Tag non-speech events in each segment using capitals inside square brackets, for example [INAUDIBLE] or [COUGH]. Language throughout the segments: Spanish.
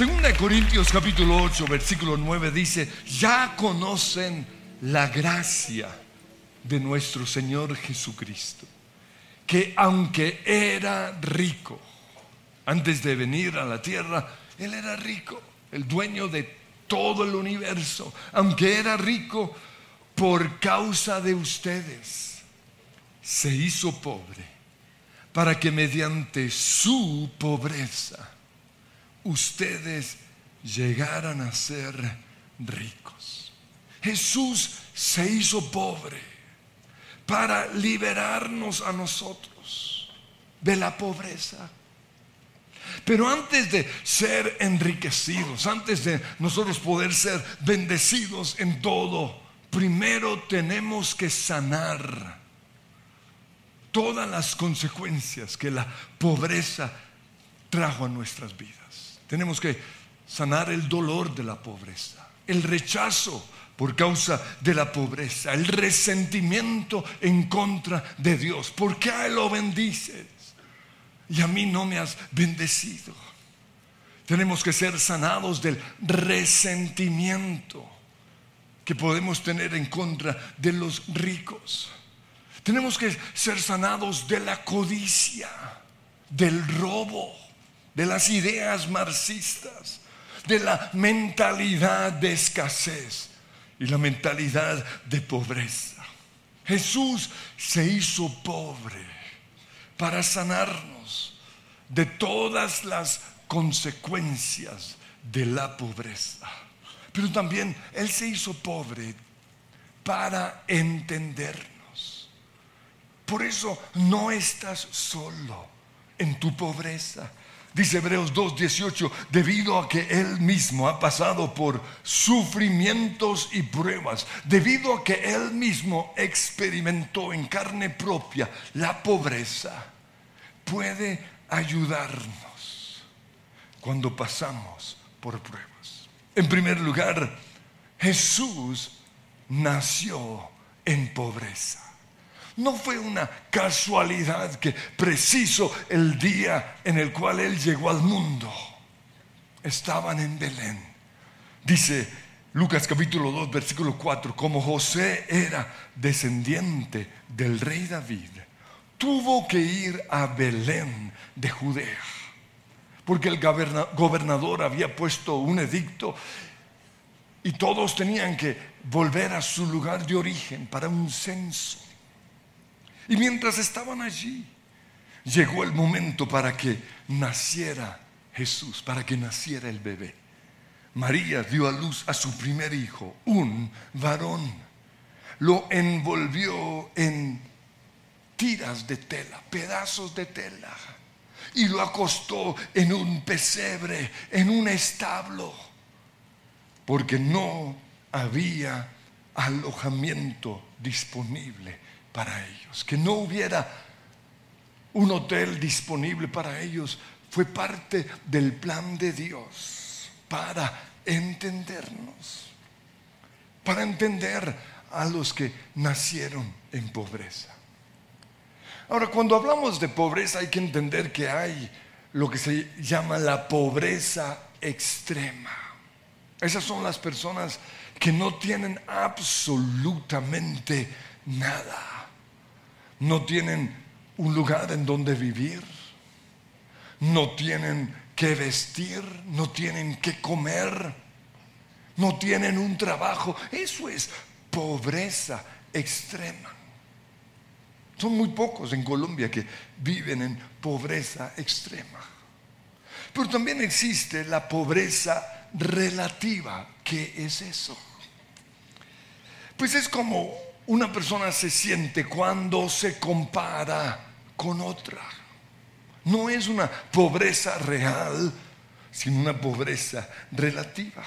Segunda de Corintios capítulo 8, versículo 9 dice, ya conocen la gracia de nuestro Señor Jesucristo, que aunque era rico, antes de venir a la tierra, Él era rico, el dueño de todo el universo, aunque era rico por causa de ustedes, se hizo pobre para que mediante su pobreza ustedes llegaran a ser ricos. Jesús se hizo pobre para liberarnos a nosotros de la pobreza. Pero antes de ser enriquecidos, antes de nosotros poder ser bendecidos en todo, primero tenemos que sanar todas las consecuencias que la pobreza trajo a nuestras vidas. Tenemos que sanar el dolor de la pobreza, el rechazo por causa de la pobreza, el resentimiento en contra de Dios. ¿Por qué a Él lo bendices y a mí no me has bendecido? Tenemos que ser sanados del resentimiento que podemos tener en contra de los ricos. Tenemos que ser sanados de la codicia, del robo, de las ideas marxistas, de la mentalidad de escasez y la mentalidad de pobreza. Jesús se hizo pobre para sanarnos de todas las consecuencias de la pobreza. Pero también Él se hizo pobre para entendernos. Por eso no estás solo en tu pobreza. Dice Hebreos 2.18, debido a que Él mismo ha pasado por sufrimientos y pruebas, debido a que Él mismo experimentó en carne propia la pobreza, puede ayudarnos cuando pasamos por pruebas. En primer lugar, Jesús nació en pobreza. No fue una casualidad que preciso el día en el cual Él llegó al mundo. Estaban en Belén. Dice Lucas capítulo 2, versículo 4, como José era descendiente del rey David, tuvo que ir a Belén de Judea porque el gobernador había puesto un edicto y todos tenían que volver a su lugar de origen para un censo. Y mientras estaban allí, llegó el momento para que naciera Jesús, para que naciera el bebé. María dio a luz a su primer hijo, un varón. Lo envolvió en tiras de tela, pedazos de tela y lo acostó en un pesebre, en un establo, porque no había alojamiento disponible para ellos, que no hubiera un hotel disponible para ellos, fue parte del plan de Dios para entendernos, para entender a los que nacieron en pobreza. Ahora, cuando hablamos de pobreza hay que entender que hay lo que se llama la pobreza extrema. Esas son las personas que no tienen absolutamente nada. No tienen un lugar en donde vivir. No tienen que vestir. No tienen que comer. No tienen un trabajo. Eso es pobreza extrema. Son muy pocos en Colombia que viven en pobreza extrema. Pero también existe la pobreza relativa. ¿Qué es eso? Pues es como una persona se siente cuando se compara con otra. No es una pobreza real, sino una pobreza relativa.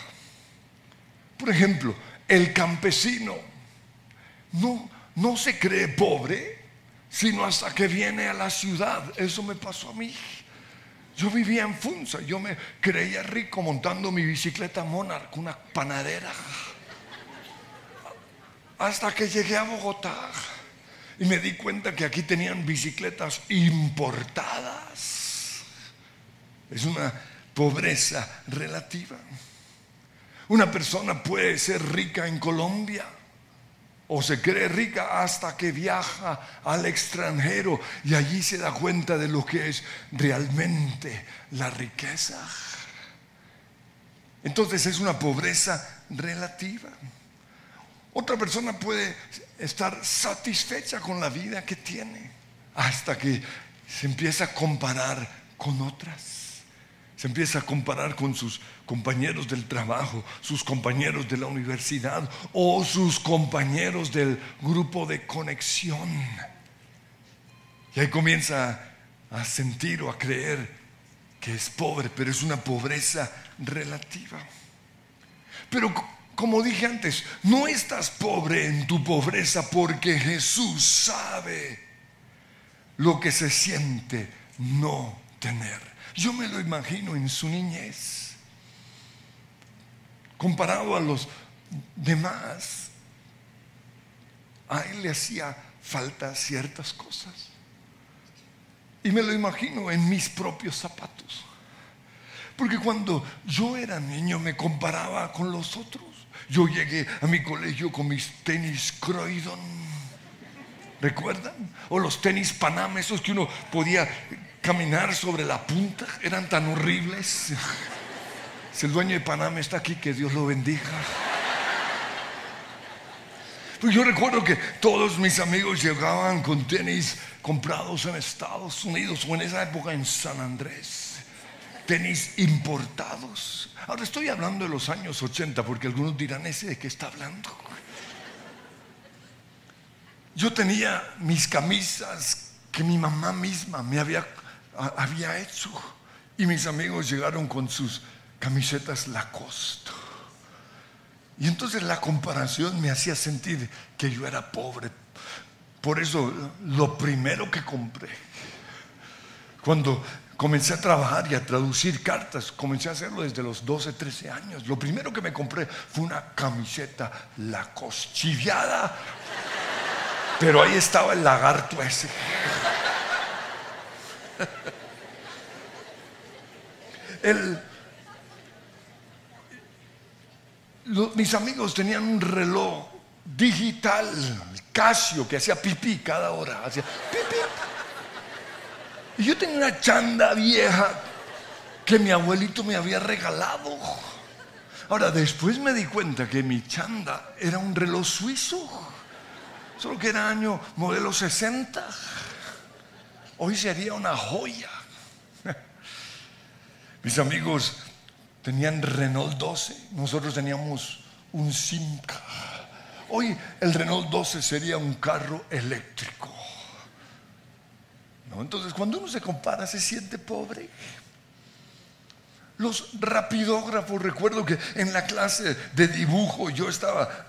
Por ejemplo, el campesino no, no se cree pobre sino hasta que viene a la ciudad. Eso me pasó a mí. Yo vivía en Funza, yo me creía rico montando mi bicicleta Monarch, una panadera. Hasta que llegué a Bogotá y me di cuenta que aquí tenían bicicletas importadas. Es una pobreza relativa. Una persona puede ser rica en Colombia o se cree rica hasta que viaja al extranjero y allí se da cuenta de lo que es realmente la riqueza. Entonces es una pobreza relativa. Otra persona puede estar satisfecha con la vida que tiene hasta que se empieza a comparar con otras. Se empieza a comparar con sus compañeros del trabajo, sus compañeros de la universidad o sus compañeros del grupo de conexión. Y ahí comienza a sentir o a creer que es pobre, pero es una pobreza relativa. Pero como dije antes, no estás pobre en tu pobreza porque Jesús sabe lo que se siente no tener. Yo me lo imagino en su niñez. Comparado a los demás, a él le hacía falta ciertas cosas. Y me lo imagino en mis propios zapatos. Porque cuando yo era niño me comparaba con los otros. Yo llegué a mi colegio con mis tenis Croydon. ¿Recuerdan? O los tenis Panam, esos que uno podía caminar sobre la punta, eran tan horribles. Si el dueño de Panamá está aquí, que Dios lo bendiga. Pues yo recuerdo que todos mis amigos llegaban con tenis comprados en Estados Unidos o en esa época en San Andrés. Tenis importados. Ahora estoy hablando de los años 80 porque algunos dirán, ¿ese de qué está hablando? Yo tenía mis camisas que mi mamá misma me había había hecho. Y mis amigos llegaron con sus camisetas Lacoste. Y entonces la comparación me hacía sentir que yo era pobre. Por eso lo primero que compré, cuando comencé a trabajar y a traducir cartas, comencé a hacerlo desde los 12, 13 años. Lo primero que me compré fue una camiseta Lacoste, chiviada, pero ahí estaba el lagarto ese. mis amigos tenían un reloj digital, Casio, que hacía pipí cada hora. Hacía pipí. Y yo tenía una chanda vieja que mi abuelito me había regalado. Ahora, después me di cuenta que mi chanda era un reloj suizo, solo que era año modelo 60. Hoy sería una joya. Mis amigos tenían Renault 12, nosotros teníamos un Simca. Hoy el Renault 12 sería un carro eléctrico. Entonces, cuando uno se compara, se siente pobre. Los rapidógrafos, recuerdo que en la clase de dibujo yo estaba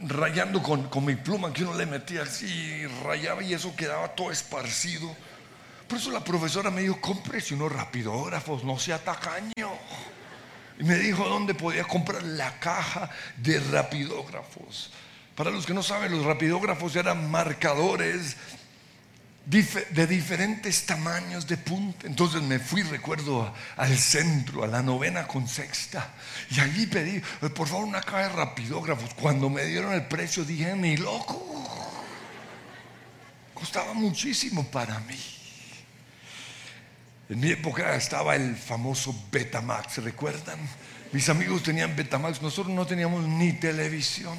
rayando con, con mi pluma que uno le metía así, rayaba y eso quedaba todo esparcido. Por eso la profesora me dijo, cómprese unos rapidógrafos, no sea tacaño. Y me dijo dónde podía comprar la caja de rapidógrafos. Para los que no saben, los rapidógrafos eran marcadores de diferentes tamaños de punta. Entonces me fui, recuerdo, al centro, a la novena con sexta. Y allí pedí, por favor, una caja de rapidógrafos. Cuando me dieron el precio dije, ni loco. Costaba muchísimo para mí. En mi época estaba el famoso Betamax, ¿recuerdan? Mis amigos tenían Betamax, nosotros no teníamos ni televisión.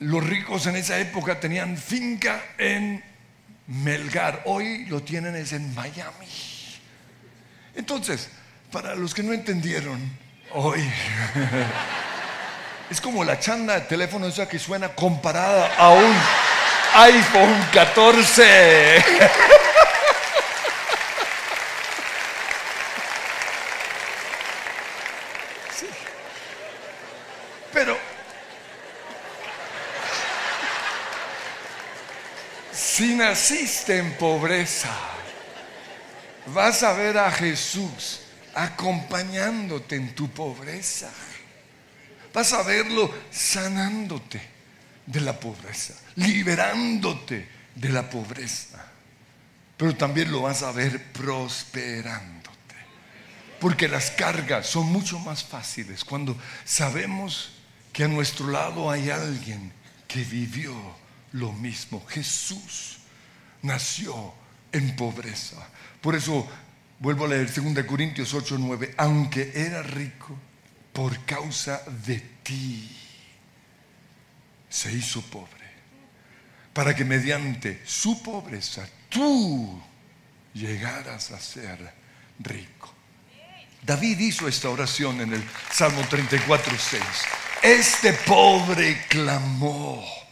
Los ricos en esa época tenían finca en Melgar, hoy lo tienen es en Miami. Entonces, para los que no entendieron, hoy [LAUGHS] es como la chanda de teléfono esa que suena comparada a un iPhone 14. [LAUGHS] Pero si naciste en pobreza, vas a ver a Jesús acompañándote en tu pobreza. Vas a verlo sanándote de la pobreza, liberándote de la pobreza. pero también lo vas a ver prosperándote. Porque las cargas son mucho más fáciles cuando sabemos que a nuestro lado hay alguien que vivió lo mismo. Jesús nació en pobreza. Por eso vuelvo a leer 2 Corintios 8, 9. Aunque era rico, por causa de ti se hizo pobre. Para que mediante su pobreza tú llegaras a ser rico. David hizo esta oración en el Salmo 34, 6. Este pobre clamó.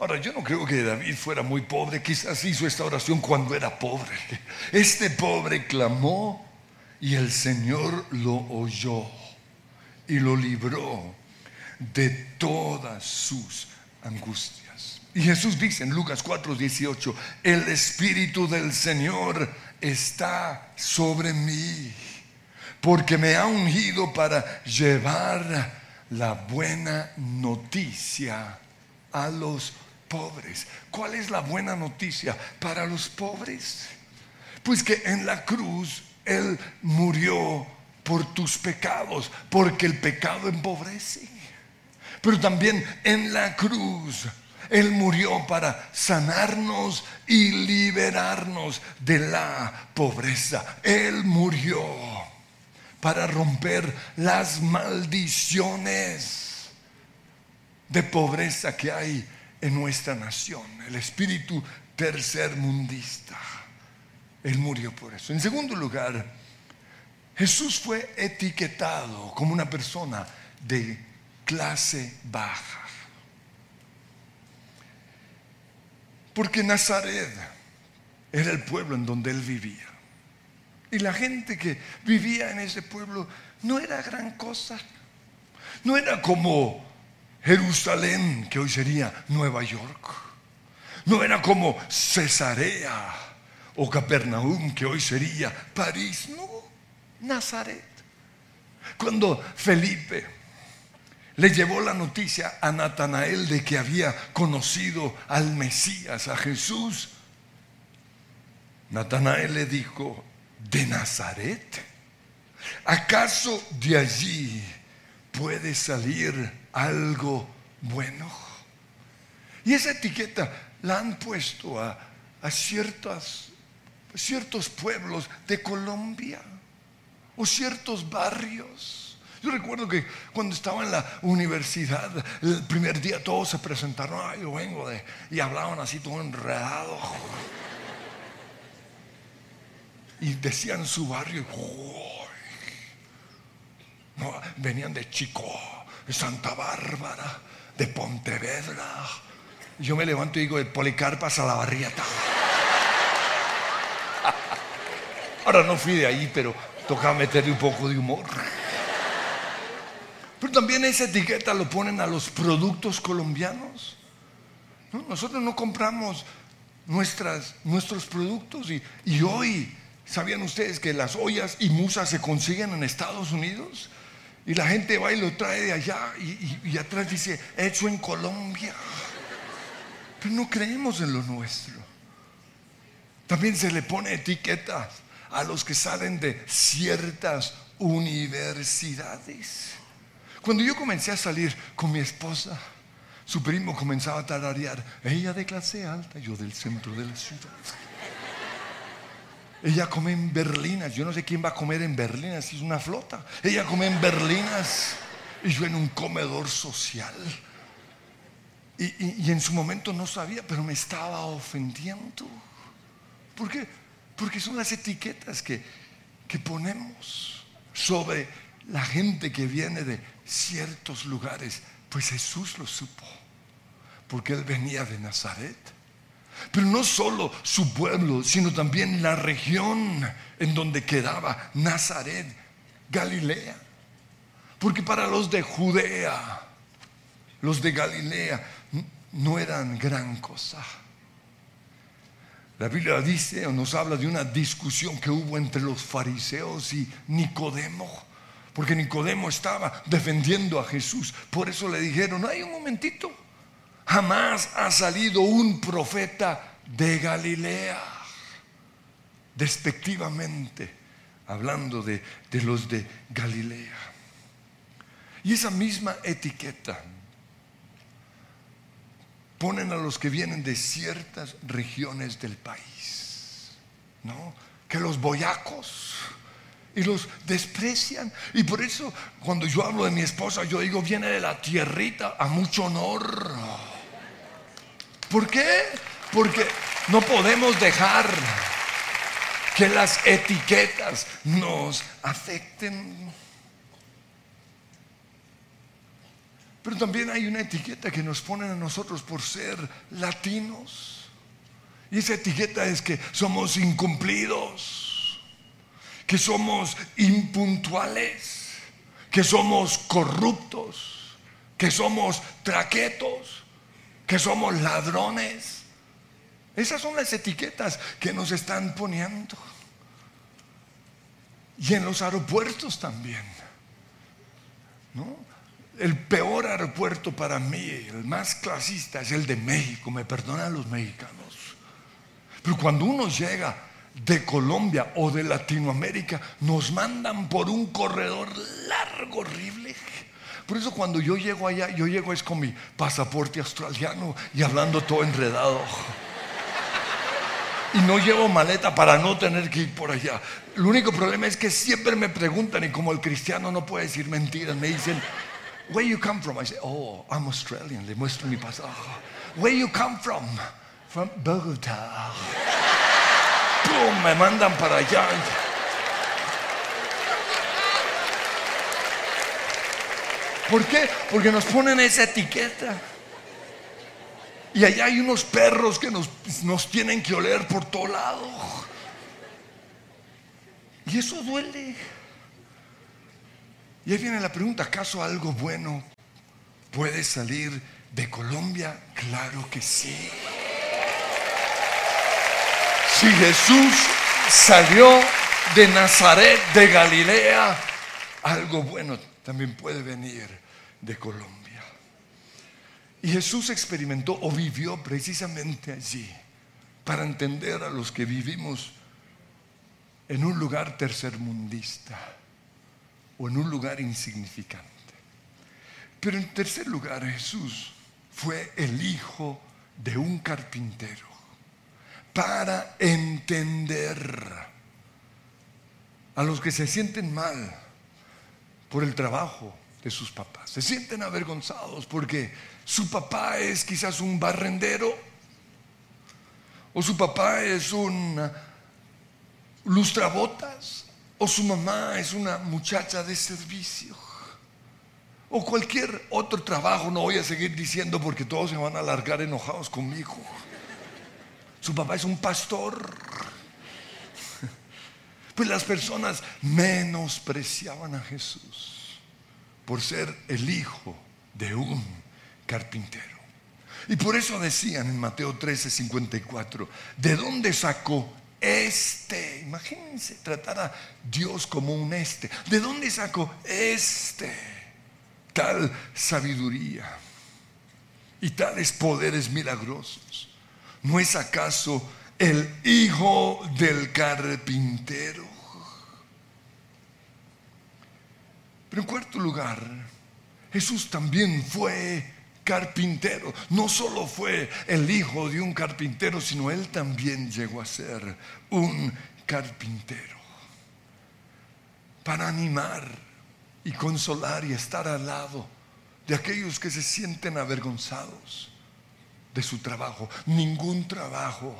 Ahora, yo no creo que David fuera muy pobre, quizás hizo esta oración cuando era pobre. Este pobre clamó y el Señor lo oyó y lo libró de todas sus angustias. Y Jesús dice en Lucas 4, 18, el Espíritu del Señor está sobre mí, porque me ha ungido para llevar la buena noticia a los pobres. ¿Cuál es la buena noticia para los pobres? Pues que en la cruz Él murió por tus pecados, porque el pecado empobrece. Pero también en la cruz Él murió para sanarnos y liberarnos de la pobreza. Él murió para romper las maldiciones de pobreza que hay en nuestra nación, el espíritu tercermundista. Él murió por eso. En segundo lugar, Jesús fue etiquetado como una persona de clase baja. Porque Nazaret era el pueblo en donde él vivía. Y la gente que vivía en ese pueblo no era gran cosa. No era como Jerusalén, que hoy sería Nueva York. No era como Cesarea o Capernaum, que hoy sería París. No, Nazaret. Cuando Felipe le llevó la noticia a Natanael de que había conocido al Mesías, a Jesús, Natanael le dijo, ¿de Nazaret? ¿Acaso de allí puede salir algo bueno. Y esa etiqueta la han puesto a, ciertos pueblos de Colombia o ciertos barrios. Yo recuerdo que cuando estaba en la universidad, el primer día todos se presentaron, ay, yo vengo de, y hablaban así todo enredado. Y decían su barrio, venían de Chico, de Santa Bárbara, de Pontevedra. Yo me levanto y digo, de Policarpas a la barrieta. [LAUGHS] Ahora no fui de ahí, pero toca meterle un poco de humor. Pero también esa etiqueta lo ponen a los productos colombianos. Nosotros no compramos nuestras, nuestros productos y, y hoy, ¿sabían ustedes que las ollas y musas se consiguen en Estados Unidos? Y la gente va y lo trae de allá y, atrás dice, hecho en Colombia. Pero no creemos en lo nuestro. También se le pone etiquetas a los que salen de ciertas universidades. Cuando yo comencé a salir con mi esposa, su primo comenzaba a tararear, ella de clase alta, yo del centro de la ciudad. Ella come en berlinas. Yo no sé quién va a comer en berlinas, es una flota. Ella come en berlinas y yo en un comedor social. Y, en su momento no sabía, pero me estaba ofendiendo. ¿Por qué? Porque son las etiquetas que, que ponemos sobre la gente que viene de ciertos lugares. Pues Jesús lo supo, porque él venía de Nazaret pero no solo su pueblo, sino también la región en donde quedaba Nazaret, Galilea. Porque para los de Judea, los de Galilea, no eran gran cosa. La Biblia dice o nos habla de una discusión que hubo entre los fariseos y Nicodemo, porque Nicodemo estaba defendiendo a Jesús. Por eso le dijeron, hay un momentito, jamás ha salido un profeta de Galilea. despectivamente, hablando de, de los de Galilea. Y esa misma etiqueta ponen a los que vienen de ciertas regiones del país, ¿no? Que los boyacos y los desprecian. Y por eso cuando yo hablo de mi esposa, yo digo, viene de la tierrita a mucho honor. ¿Por qué? Porque no podemos dejar que las etiquetas nos afecten. Pero también hay una etiqueta que nos ponen a nosotros por ser latinos. Y esa etiqueta es que somos incumplidos, que somos impuntuales, que somos corruptos, que somos traquetos, que somos ladrones. Esas son las etiquetas que nos están poniendo. Y en los aeropuertos también. ¿No? el peor aeropuerto para mí, el más clasista, es el de México. Me perdonan los mexicanos. Pero cuando uno llega de Colombia o de Latinoamérica, nos mandan por un corredor largo, horrible. Por eso cuando yo llego allá, yo llego es con mi pasaporte australiano y hablando todo enredado. Y no llevo maleta para no tener que ir por allá. El único problema es que siempre me preguntan y como el cristiano no puede decir mentiras, me dicen, Where you come from? I say, oh, I'm Australian. Le muestro mi pasaje. Where you come from? From Bogotá. ¡Pum! Me mandan para allá. ¿Por qué? Porque nos ponen esa etiqueta. Y allá hay unos perros que nos, nos tienen que oler por todo lado. Y eso duele. Y ahí viene la pregunta, ¿acaso algo bueno puede salir de Colombia? Claro que sí. Si Jesús salió de Nazaret, de Galilea, algo bueno también puede venir de Colombia. Y Jesús experimentó o vivió precisamente allí para entender a los que vivimos en un lugar tercermundista o en un lugar insignificante. Pero en tercer lugar, Jesús fue el hijo de un carpintero para entender a los que se sienten mal por el trabajo de sus papás. Se sienten avergonzados porque su papá es quizás un barrendero o su papá es un lustrabotas o su mamá es una muchacha de servicio, o cualquier otro trabajo, no voy a seguir diciendo porque todos se van a alargar enojados conmigo. Su papá es un pastor. Pues las personas menospreciaban a Jesús por ser el hijo de un carpintero. Y por eso decían en Mateo 13, 54, ¿de dónde sacó este, imagínense tratar a Dios como un este. ¿De dónde sacó este? Tal sabiduría y tales poderes milagrosos. ¿No es acaso el hijo del carpintero? Pero en cuarto lugar, Jesús también fue carpintero. No solo fue el hijo de un carpintero, sino él también llegó a ser un carpintero. Para animar y consolar y estar al lado de aquellos que se sienten avergonzados de su trabajo. Ningún trabajo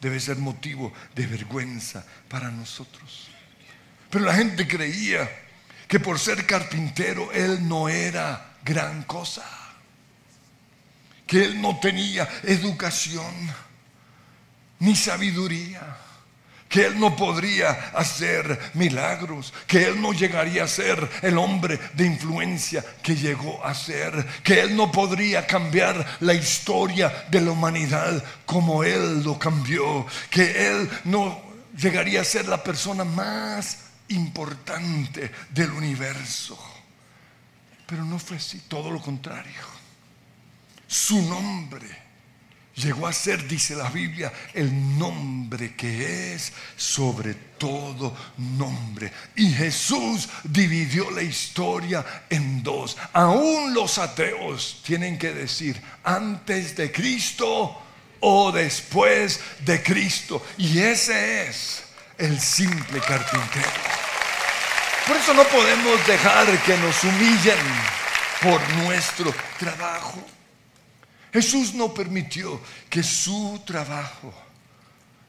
debe ser motivo de vergüenza para nosotros. Pero la gente creía que por ser carpintero él no era gran cosa que él no tenía educación ni sabiduría, que él no podría hacer milagros, que él no llegaría a ser el hombre de influencia que llegó a ser, que él no podría cambiar la historia de la humanidad como él lo cambió, que él no llegaría a ser la persona más importante del universo. Pero no fue así, todo lo contrario su nombre llegó a ser, dice la Biblia, el nombre que es sobre todo nombre. Y Jesús dividió la historia en dos. Aún los ateos tienen que decir, antes de Cristo o después de Cristo. Y ese es el simple carpintero. Por eso no podemos dejar que nos humillen por nuestro trabajo. Jesús no permitió que su trabajo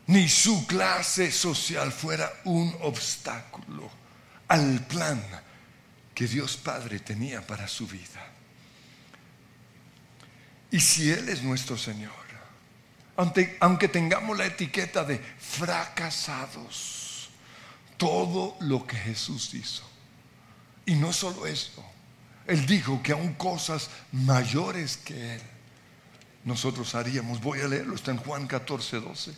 ni su clase social fuera un obstáculo al plan que Dios Padre tenía para su vida. Y si Él es nuestro Señor, aunque, aunque tengamos la etiqueta de fracasados, todo lo que Jesús hizo, y no solo eso, Él dijo que aún cosas mayores que Él, nosotros haríamos. Voy a leerlo, está en Juan 14, 12.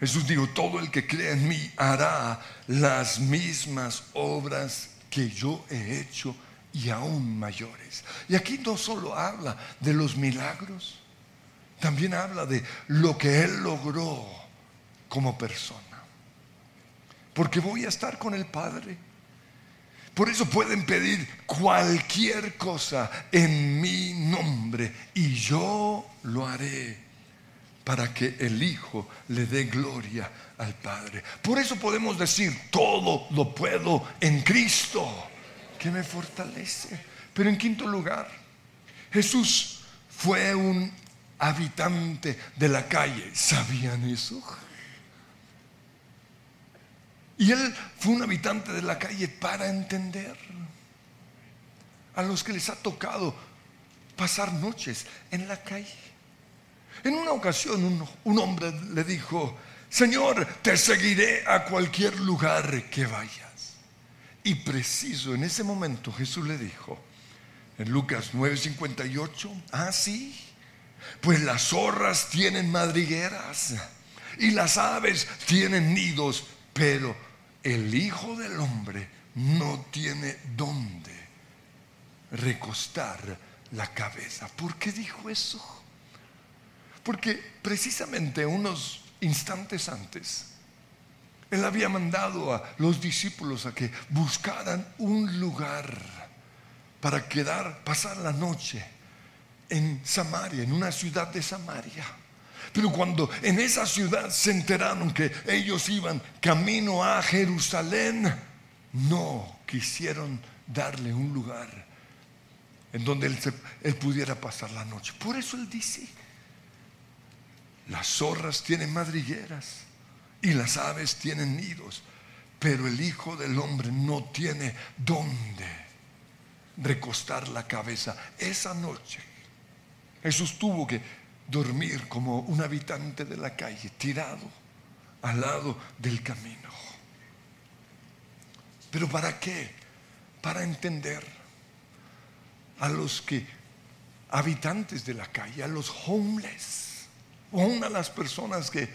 Jesús dijo, todo el que cree en mí hará las mismas obras que yo he hecho y aún mayores. Y aquí no solo habla de los milagros, también habla de lo que Él logró como persona. Porque voy a estar con el Padre por eso pueden pedir cualquier cosa en mi nombre y yo lo haré para que el Hijo le dé gloria al Padre. Por eso podemos decir, todo lo puedo en Cristo, que me fortalece. Pero en quinto lugar, Jesús fue un habitante de la calle. ¿Sabían eso? Y él fue un habitante de la calle para entender a los que les ha tocado pasar noches en la calle. En una ocasión un, hombre le dijo, Señor, te seguiré a cualquier lugar que vayas. Y preciso en ese momento Jesús le dijo, en Lucas 9:58, ah, sí, pues las zorras tienen madrigueras y las aves tienen nidos, pero el Hijo del Hombre no tiene dónde recostar la cabeza. ¿Por qué dijo eso? Porque precisamente unos instantes antes, Él había mandado a los discípulos a que buscaran un lugar para quedar, pasar la noche en Samaria, en una ciudad de Samaria. Pero cuando en esa ciudad se enteraron que ellos iban camino a Jerusalén, no quisieron darle un lugar en donde él, pudiera pasar la noche. Por eso él dice, las zorras tienen madrigueras y las aves tienen nidos, pero el Hijo del Hombre no tiene dónde recostar la cabeza. Esa noche Jesús tuvo que dormir como un habitante de la calle, tirado al lado del camino. ¿Pero para qué? Para entender a los que, habitantes de la calle, a los homeless, o a las personas que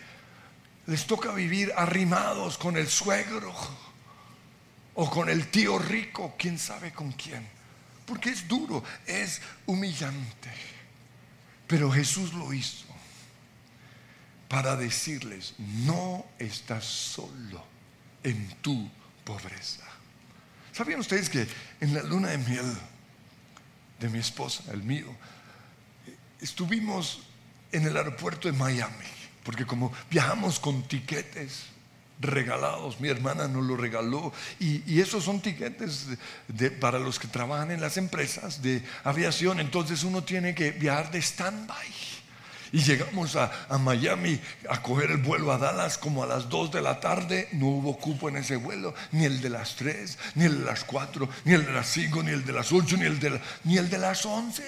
les toca vivir arrimados con el suegro o con el tío rico, quién sabe con quién. Porque es duro, es humillante. Pero Jesús lo hizo para decirles, no estás solo en tu pobreza. ¿Sabían ustedes que en la luna de miel de mi esposa, el mío, estuvimos en el aeropuerto de Miami? Porque como viajamos con tiquetes regalados, mi hermana nos lo regaló y, esos son tiquetes para los que trabajan en las empresas de aviación, entonces uno tiene que viajar de stand-by. Y llegamos a, Miami a coger el vuelo a Dallas como a las 2 de la tarde. No hubo cupo en ese vuelo, ni el de las 3, ni el de las 4, ni el de las 5, ni el de las 8, ni el de, ni el de las 11.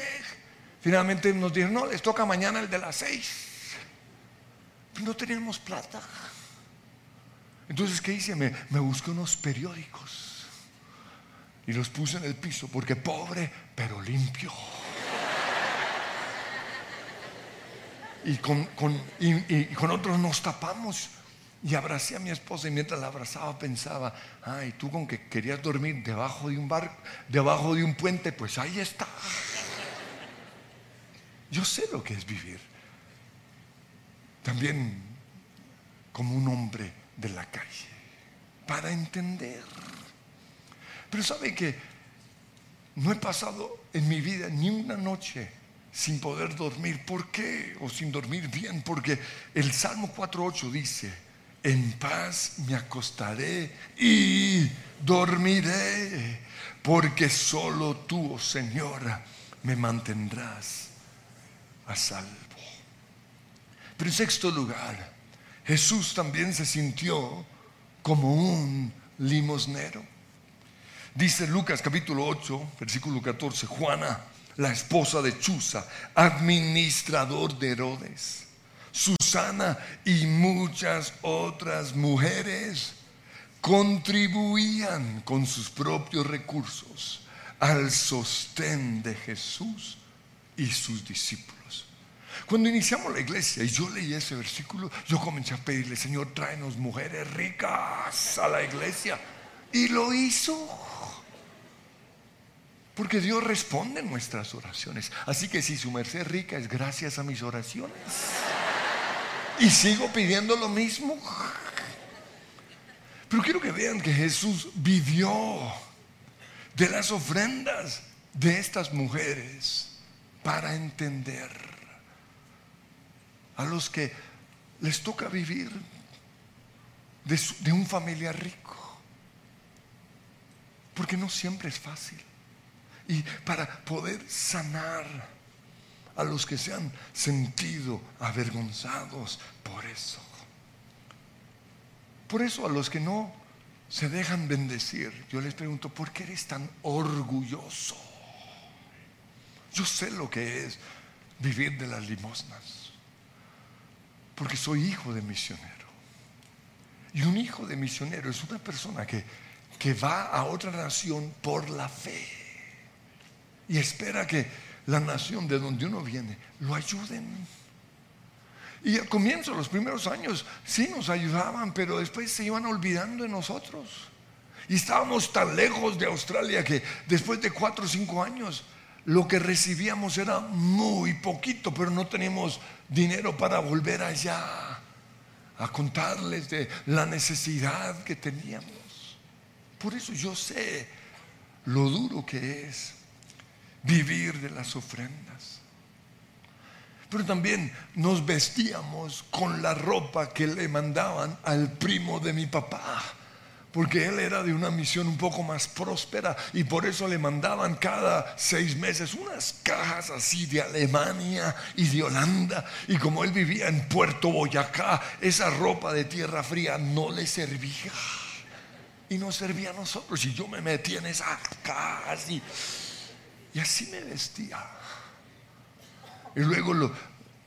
Finalmente nos dijeron, no, les toca mañana el de las 6. No teníamos plata. Entonces, ¿qué hice? Me, busqué unos periódicos y los puse en el piso porque pobre, pero limpio. Y con, con otros nos tapamos. Y abracé a mi esposa y mientras la abrazaba pensaba, ay, tú con que querías dormir debajo de un barco, debajo de un puente, pues ahí está. Yo sé lo que es vivir también como un hombre de la calle, para entender. Pero sabe que no he pasado en mi vida ni una noche sin poder dormir. ¿Por qué? O sin dormir bien. Porque el Salmo 4.8 dice, en paz me acostaré y dormiré, porque solo tú, oh Señora, me mantendrás a salvo. Pero en sexto lugar, Jesús también se sintió como un limosnero. Dice Lucas capítulo 8, versículo 14, Juana, la esposa de Chuza, administrador de Herodes, Susana y muchas otras mujeres contribuían con sus propios recursos al sostén de Jesús y sus discípulos. Cuando iniciamos la iglesia y yo leí ese versículo, yo comencé a pedirle, Señor, tráenos mujeres ricas a la iglesia. Y lo hizo. Porque Dios responde nuestras oraciones. Así que si su merced rica es gracias a mis oraciones. Y sigo pidiendo lo mismo. Pero quiero que vean que Jesús vivió de las ofrendas de estas mujeres para entender a los que les toca vivir de, de un familiar rico. Porque no siempre es fácil y para poder sanar a los que se han sentido avergonzados por eso. Por eso a los que no se dejan bendecir, yo les pregunto, ¿por qué eres tan orgulloso? Yo sé lo que es vivir de las limosnas, porque soy hijo de misionero. Y un hijo de misionero es una persona que, que va a otra nación por la fe y espera que la nación de donde uno viene lo ayuden. Y al comienzo, los primeros años, sí nos ayudaban, pero después se iban olvidando de nosotros. Y estábamos tan lejos de Australia que después de cuatro o cinco años, lo que recibíamos era muy poquito, pero no teníamos dinero para volver allá a contarles de la necesidad que teníamos. Por eso yo sé lo duro que es vivir de las ofrendas. Pero también nos vestíamos con la ropa que le mandaban al primo de mi papá, porque él era de una misión un poco más próspera y por eso le mandaban cada seis meses unas cajas así de Alemania y de Holanda. Y como él vivía en Puerto Boyacá, esa ropa de tierra fría no le servía. Y no servía a nosotros. Y yo me metí en esas cajas y y así me vestía. Y luego, lo,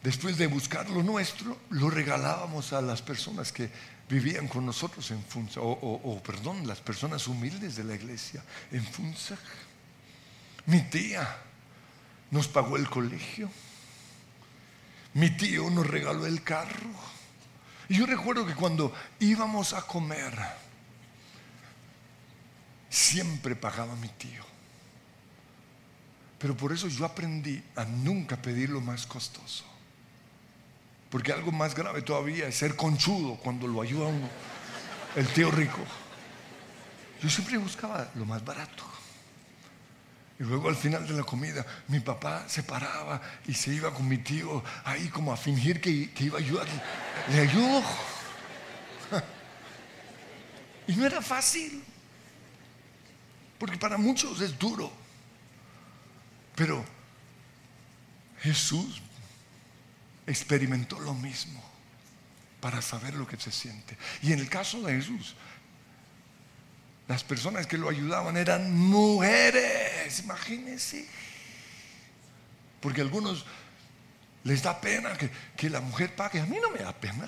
después de buscar lo nuestro, lo regalábamos a las personas que vivían con nosotros en Funza, o, perdón, las personas humildes de la iglesia en Funza. Mi tía nos pagó el colegio. Mi tío nos regaló el carro. Y yo recuerdo que cuando íbamos a comer, siempre pagaba mi tío. Pero por eso yo aprendí a nunca pedir lo más costoso. Porque algo más grave todavía es ser conchudo cuando lo ayuda uno, el tío rico. Yo siempre buscaba lo más barato. Y luego al final de la comida, mi papá se paraba y se iba con mi tío ahí como a fingir que, que iba a ayudar. Le ayudó. [LAUGHS] Y no era fácil. Porque para muchos es duro. Pero Jesús experimentó lo mismo para saber lo que se siente. Y en el caso de Jesús, las personas que lo ayudaban eran mujeres, imagínense. Porque a algunos les da pena que, que, la mujer pague. A mí no me da pena.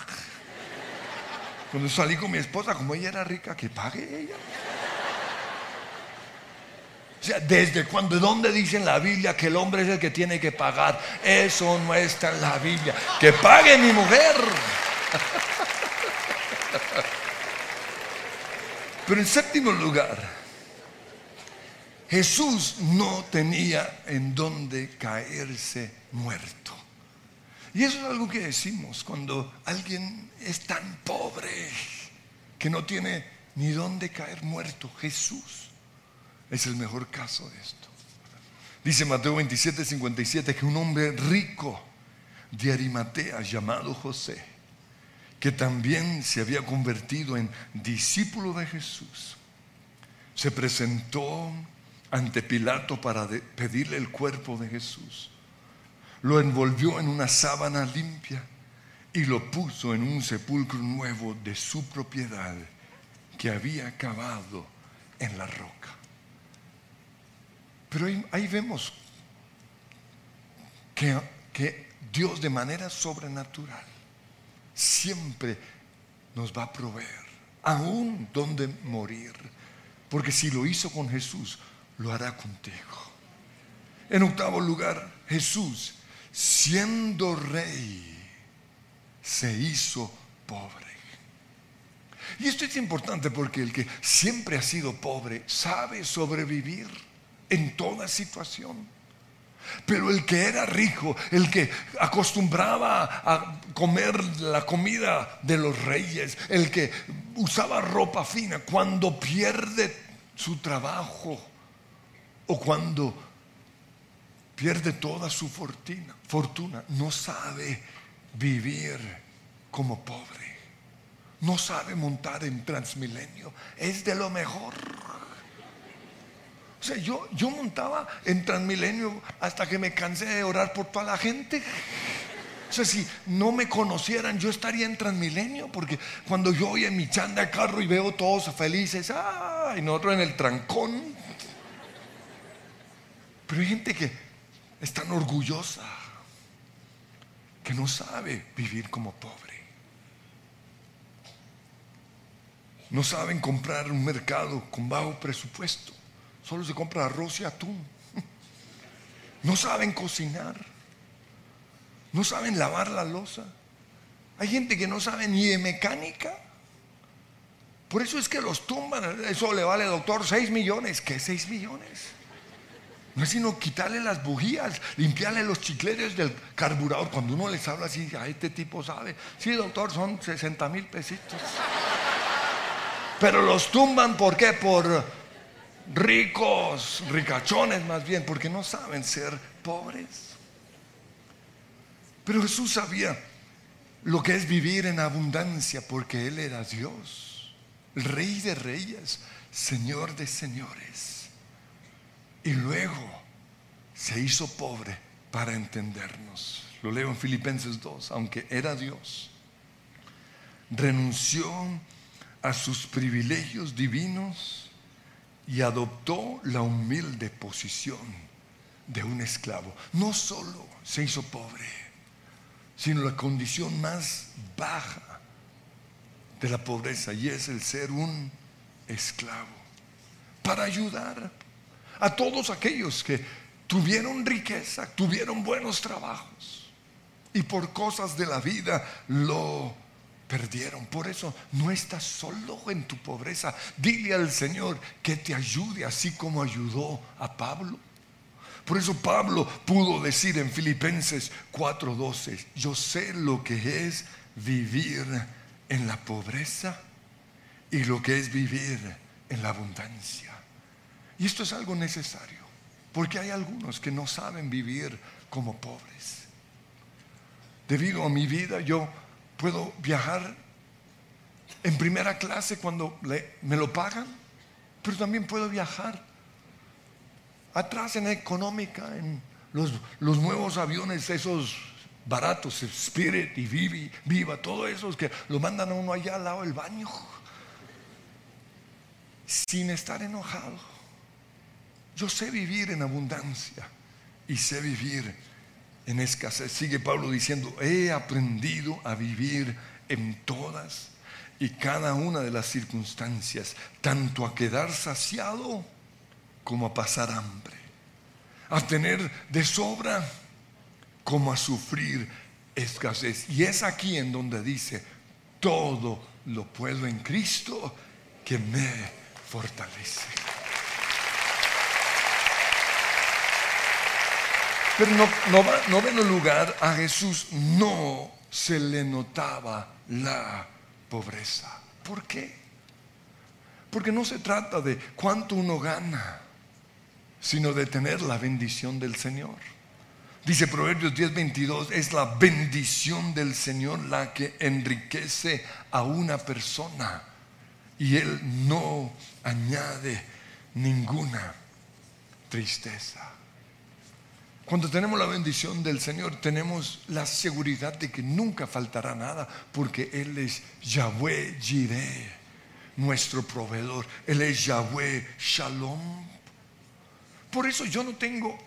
Cuando salí con mi esposa, como ella era rica, que pague ella. Sea, ¿desde cuando? ¿Dónde dice en la Biblia que el hombre es el que tiene que pagar? Eso no está en la Biblia. Que pague mi mujer. [LAUGHS] Pero en séptimo lugar, Jesús no tenía en dónde caerse muerto. Y eso es algo que decimos cuando alguien es tan pobre que no tiene ni dónde caer muerto. Jesús es el mejor caso de esto. Dice Mateo 27, 57 que un hombre rico de Arimatea llamado José, que también se había convertido en discípulo de Jesús, se presentó ante Pilato para pedirle el cuerpo de Jesús lo envolvió en una sábana limpia y lo puso en un sepulcro nuevo de su propiedad que había cavado en la roca. Pero ahí, vemos que, que Dios de manera sobrenatural siempre nos va a proveer, aún donde morir, porque si lo hizo con Jesús, lo hará contigo. En octavo lugar, Jesús siendo rey, se hizo pobre. Y esto es importante porque el que siempre ha sido pobre sabe sobrevivir en toda situación. Pero el que era rico, el que acostumbraba a comer la comida de los reyes, el que usaba ropa fina, cuando pierde su trabajo o cuando pierde toda su fortuna, fortuna, no sabe vivir como pobre, no sabe montar en Transmilenio, es de lo mejor. O sea, yo, yo montaba en Transmilenio hasta que me cansé de orar por toda la gente. O sea, si no me conocieran, yo estaría en Transmilenio, porque cuando yo voy en mi chanda de carro y veo todos felices, ¡ah! y nosotros en el trancón. Pero hay gente que es tan orgullosa que no sabe vivir como pobre. No saben comprar un mercado con bajo presupuesto. Solo se compra arroz y atún. [LAUGHS] No saben cocinar. No saben lavar la losa. Hay gente que no sabe ni de mecánica. Por eso es que los tumban. Eso le vale, doctor, 6 millones. ¿Qué 6 millones? No es sino quitarle las bujías, limpiarle los chicletes del carburador. Cuando uno les habla así, a este tipo sabe. Sí, doctor, son 60 mil pesitos. Pero los tumban, ¿por qué? Por ricos, ricachones más bien, porque no saben ser pobres. Pero Jesús sabía lo que es vivir en abundancia, porque Él era Dios, Rey de Reyes, Señor de Señores. Y luego se hizo pobre para entendernos. Lo leo en Filipenses 2, aunque era Dios, renunció a sus privilegios divinos y adoptó la humilde posición de un esclavo. No solo se hizo pobre, sino la condición más baja de la pobreza y es el ser un esclavo para ayudar a todos aquellos que tuvieron riqueza, tuvieron buenos trabajos y por cosas de la vida lo perdieron. Por eso no estás solo en tu pobreza. Dile al Señor que te ayude así como ayudó a Pablo. Por eso Pablo pudo decir en Filipenses 4:12, yo sé lo que es vivir en la pobreza y lo que es vivir en la abundancia. Y esto es algo necesario, porque hay algunos que no saben vivir como pobres. Debido a mi vida, yo puedo viajar en primera clase cuando me lo pagan, pero también puedo viajar atrás en económica, en los, los nuevos aviones, esos baratos, Spirit y Vivi, Viva, todos esos que lo mandan a uno allá al lado del baño, sin estar enojado. Yo sé vivir en abundancia y sé vivir en escasez. Sigue Pablo diciendo, he aprendido a vivir en todas y cada una de las circunstancias, tanto a quedar saciado como a pasar hambre, a tener de sobra como a sufrir escasez. Y es aquí en donde dice, todo lo puedo en Cristo que me fortalece. Pero no, no, lugar, a Jesús no se le notaba la pobreza. ¿Por qué? Porque no se trata de cuánto uno gana, sino de tener la bendición del Señor. Dice Proverbios 10:22, es la bendición del Señor la que enriquece a una persona y Él no añade ninguna tristeza. Cuando tenemos la bendición del Señor, tenemos la seguridad de que nunca faltará nada, porque Él es Yahweh Jireh, nuestro proveedor. Él es Yahweh Shalom. Por eso yo no tengo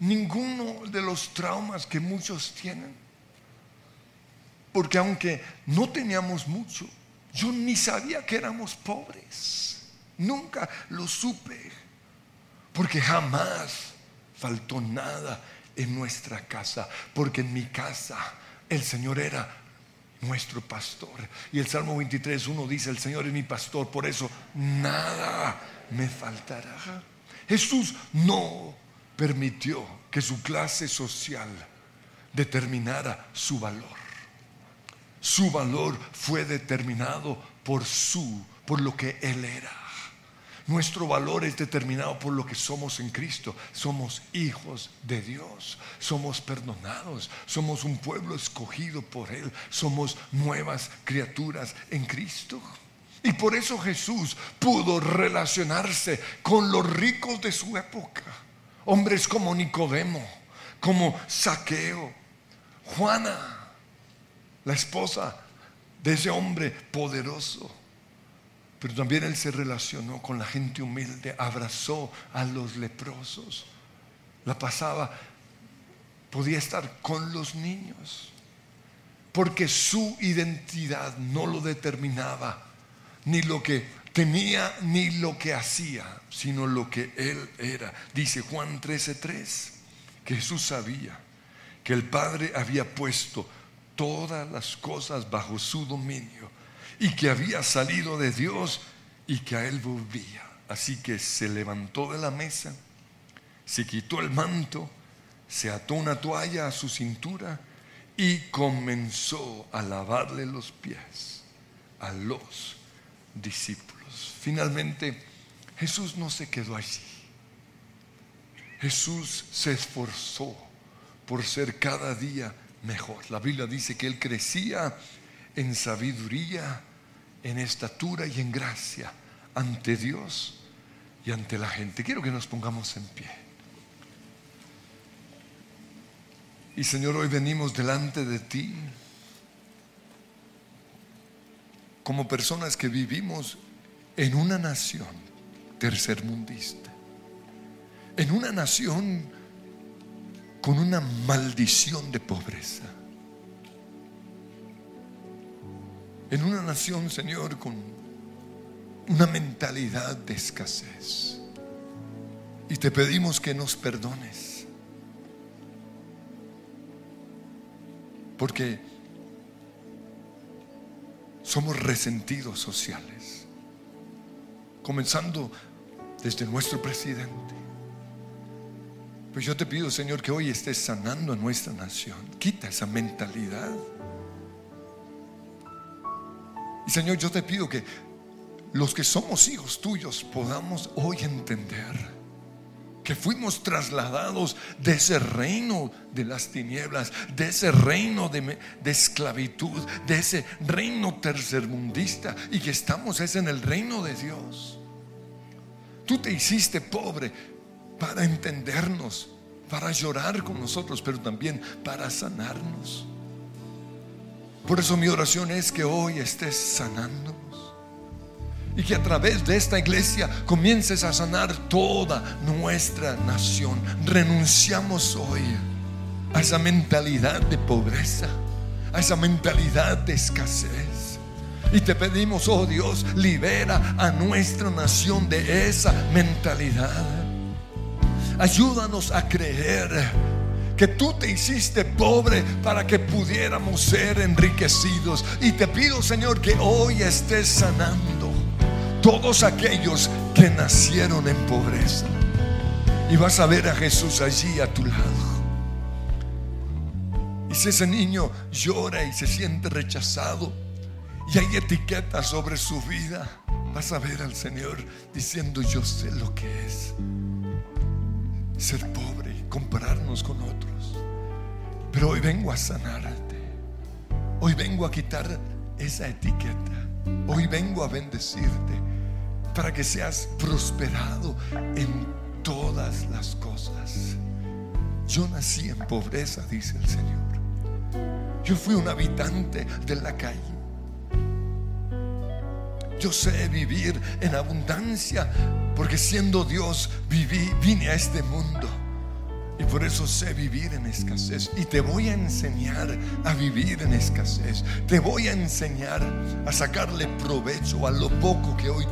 ninguno de los traumas que muchos tienen. Porque aunque no teníamos mucho, yo ni sabía que éramos pobres. Nunca lo supe. Porque jamás faltó nada en nuestra casa, porque en mi casa el Señor era nuestro pastor. Y el Salmo 23, uno dice, el Señor es mi pastor, por eso nada me faltará. Jesús no permitió que su clase social determinara su valor. Su valor fue determinado por su, por lo que Él era. Nuestro valor es determinado por lo que somos en Cristo. Somos hijos de Dios. Somos perdonados. Somos un pueblo escogido por Él. Somos nuevas criaturas en Cristo. Y por eso Jesús pudo relacionarse con los ricos de su época. Hombres como Nicodemo, como Saqueo, Juana, la esposa de ese hombre poderoso pero también Él se relacionó con la gente humilde, abrazó a los leprosos, la pasaba, podía estar con los niños, porque su identidad no lo determinaba, ni lo que tenía, ni lo que hacía, sino lo que Él era. Dice Juan 13:3, que Jesús sabía que el Padre había puesto todas las cosas bajo su dominio y que había salido de Dios y que a él volvía. Así que se levantó de la mesa, se quitó el manto, se ató una toalla a su cintura y comenzó a lavarle los pies a los discípulos. Finalmente, Jesús no se quedó allí. Jesús se esforzó por ser cada día mejor. La Biblia dice que él crecía en sabiduría, en estatura y en gracia ante Dios y ante la gente. Quiero que nos pongamos en pie. Y Señor, hoy venimos delante de ti como personas que vivimos en una nación tercermundista, en una nación con una maldición de pobreza en una nación, Señor, con una mentalidad de escasez. Y te pedimos que nos perdones. Porque somos resentidos sociales. Comenzando desde nuestro presidente. Pues yo te pido, Señor, que hoy estés sanando a nuestra nación. Quita esa mentalidad y Señor, yo te pido que los que somos hijos tuyos podamos hoy entender que fuimos trasladados de ese reino de las tinieblas, de ese reino de, esclavitud, de ese reino tercermundista y que estamos es en el reino de Dios. Tú te hiciste pobre para entendernos, para llorar con nosotros, pero también para sanarnos. Por eso mi oración es que hoy estés sanándonos y que a través de esta iglesia comiences a sanar toda nuestra nación. Renunciamos hoy a esa mentalidad de pobreza, a esa mentalidad de escasez. Y te pedimos, oh Dios, libera a nuestra nación de esa mentalidad. Ayúdanos a creer que tú te hiciste pobre para que pudiéramos ser enriquecidos. Y te pido, Señor, que hoy estés sanando todos aquellos que nacieron en pobreza. Y vas a ver a Jesús allí a tu lado. si ese niño llora y se siente rechazado y hay etiquetas sobre su vida, vas a ver al Señor diciendo, yo sé lo que es ser pobre y compararnos con otros. Pero hoy vengo a sanarte. Hoy vengo a quitar esa etiqueta. Hoy vengo a bendecirte para que seas prosperado en todas las cosas. Yo nací en pobreza, dice el Señor. Yo fui un habitante de la calle. Yo sé vivir en abundancia porque siendo Dios viví, vine a este mundo. Y por eso sé vivir en escasez. Y te voy a enseñar a vivir en escasez. Te voy a enseñar a sacarle provecho a lo poco que hoy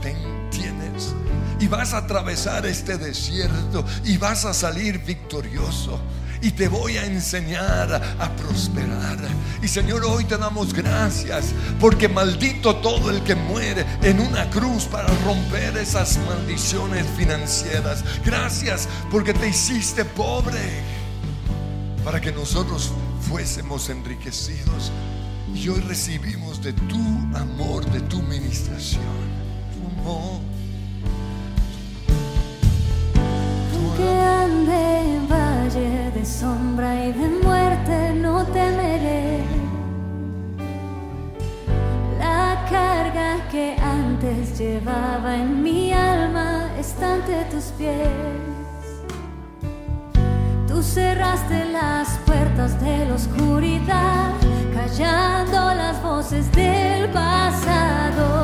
tienes. Y vas a atravesar este desierto y vas a salir victorioso y te voy a enseñar a prosperar. Y Señor, hoy te damos gracias porque maldito todo el que muere en una cruz para romper esas maldiciones financieras. Gracias porque te hiciste pobre para que nosotros fuésemos enriquecidos. Y hoy recibimos de tu amor, de tu ministración. Tu amor. De sombra y de muerte no temeré. La carga que antes llevaba en mi alma está ante tus pies. Tú cerraste las puertas de la oscuridad, callando las voces del pasado.